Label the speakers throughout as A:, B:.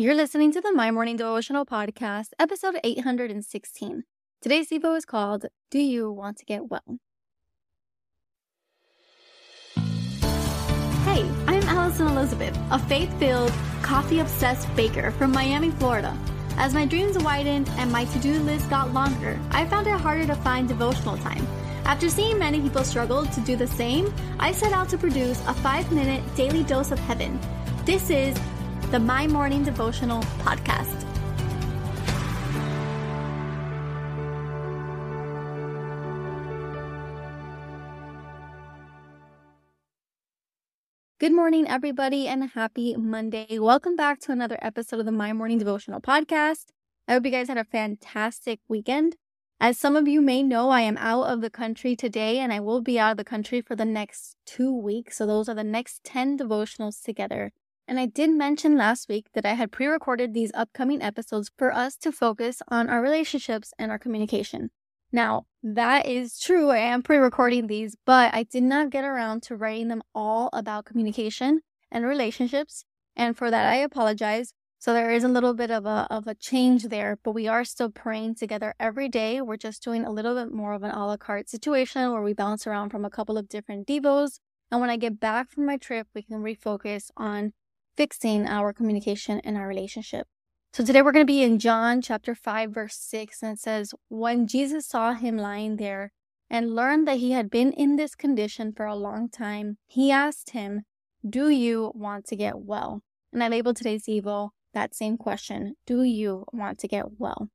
A: You're listening to the My Morning Devotional Podcast, episode 816. Today's Devo is called Do You Want to Get Well?
B: Hey, I'm Allison Elizabeth, a faith filled, coffee obsessed baker from Miami, Florida. As my dreams widened and my to do list got longer, I found it harder to find devotional time. After seeing many people struggle to do the same, I set out to produce a five minute daily dose of heaven. This is the My Morning Devotional Podcast.
A: Good morning, everybody, and happy Monday. Welcome back to another episode of the My Morning Devotional Podcast. I hope you guys had a fantastic weekend. As some of you may know, I am out of the country today and I will be out of the country for the next two weeks. So, those are the next 10 devotionals together. And I did mention last week that I had pre recorded these upcoming episodes for us to focus on our relationships and our communication. Now, that is true. I am pre recording these, but I did not get around to writing them all about communication and relationships. And for that, I apologize. So there is a little bit of a, of a change there, but we are still praying together every day. We're just doing a little bit more of an a la carte situation where we bounce around from a couple of different devos. And when I get back from my trip, we can refocus on fixing our communication and our relationship. So today we're going to be in John chapter 5 verse 6 and it says when Jesus saw him lying there and learned that he had been in this condition for a long time, he asked him, "Do you want to get well?" And I labeled today's devo that same question, "Do you want to get well?"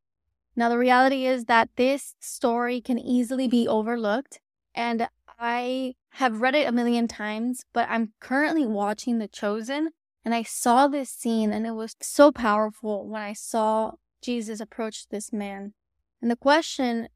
A: Now the reality is that this story can easily be overlooked and I have read it a million times, but I'm currently watching The Chosen and I saw this scene and it was so powerful when I saw Jesus approach this man. And the question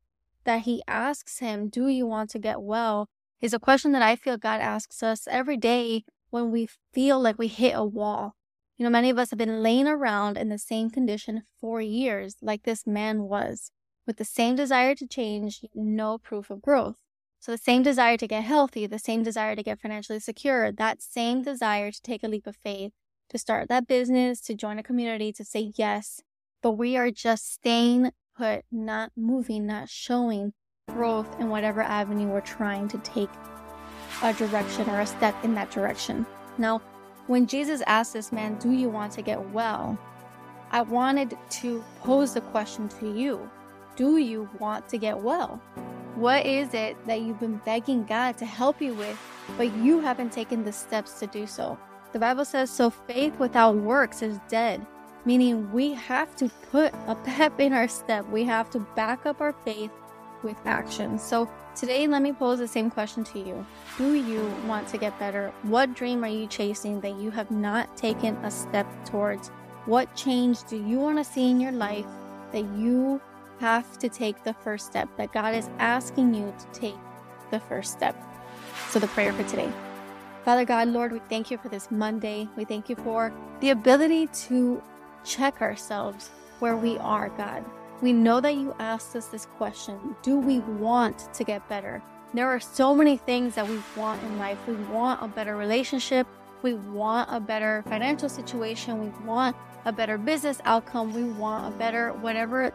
A: that he asks him, Do you want to get well? is a question that I feel God asks us every day when we feel like we hit a wall. You know, many of us have been laying around in the same condition for years, like this man was, with the same desire to change, no proof of growth. So, the same desire to get healthy, the same desire to get financially secure, that same desire to take a leap of faith, to start that business, to join a community, to say yes. But we are just staying put, not moving, not showing growth in whatever avenue we're trying to take a direction or a step in that direction. Now, when Jesus asked this man, Do you want to get well? I wanted to pose the question to you Do you want to get well? What is it that you've been begging God to help you with, but you haven't taken the steps to do so? The Bible says, So faith without works is dead, meaning we have to put a pep in our step. We have to back up our faith with action. So today, let me pose the same question to you Do you want to get better? What dream are you chasing that you have not taken a step towards? What change do you want to see in your life that you have to take the first step, that God is asking you to take the first step. So, the prayer for today. Father God, Lord, we thank you for this Monday. We thank you for the ability to check ourselves where we are, God. We know that you asked us this question Do we want to get better? There are so many things that we want in life. We want a better relationship. We want a better financial situation. We want a better business outcome. We want a better whatever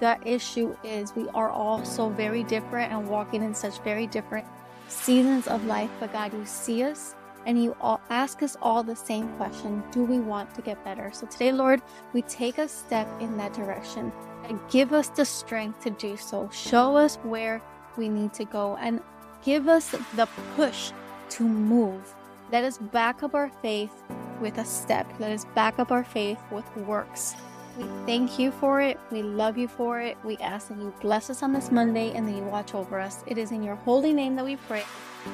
A: the issue is we are all so very different and walking in such very different seasons of life. But God, you see us and you all ask us all the same question Do we want to get better? So today, Lord, we take a step in that direction and give us the strength to do so. Show us where we need to go and give us the push to move. Let us back up our faith with a step. Let us back up our faith with works. We thank you for it. We love you for it. We ask that you bless us on this Monday and that you watch over us. It is in your holy name that we pray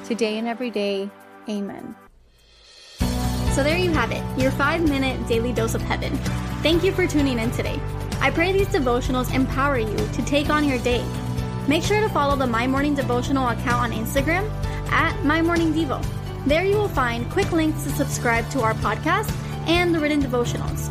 A: today and every day. Amen.
B: So there you have it, your five minute daily dose of heaven. Thank you for tuning in today. I pray these devotionals empower you to take on your day. Make sure to follow the My Morning Devotional account on Instagram at My Morning Devo. There you will find quick links to subscribe to our podcast and the written devotionals.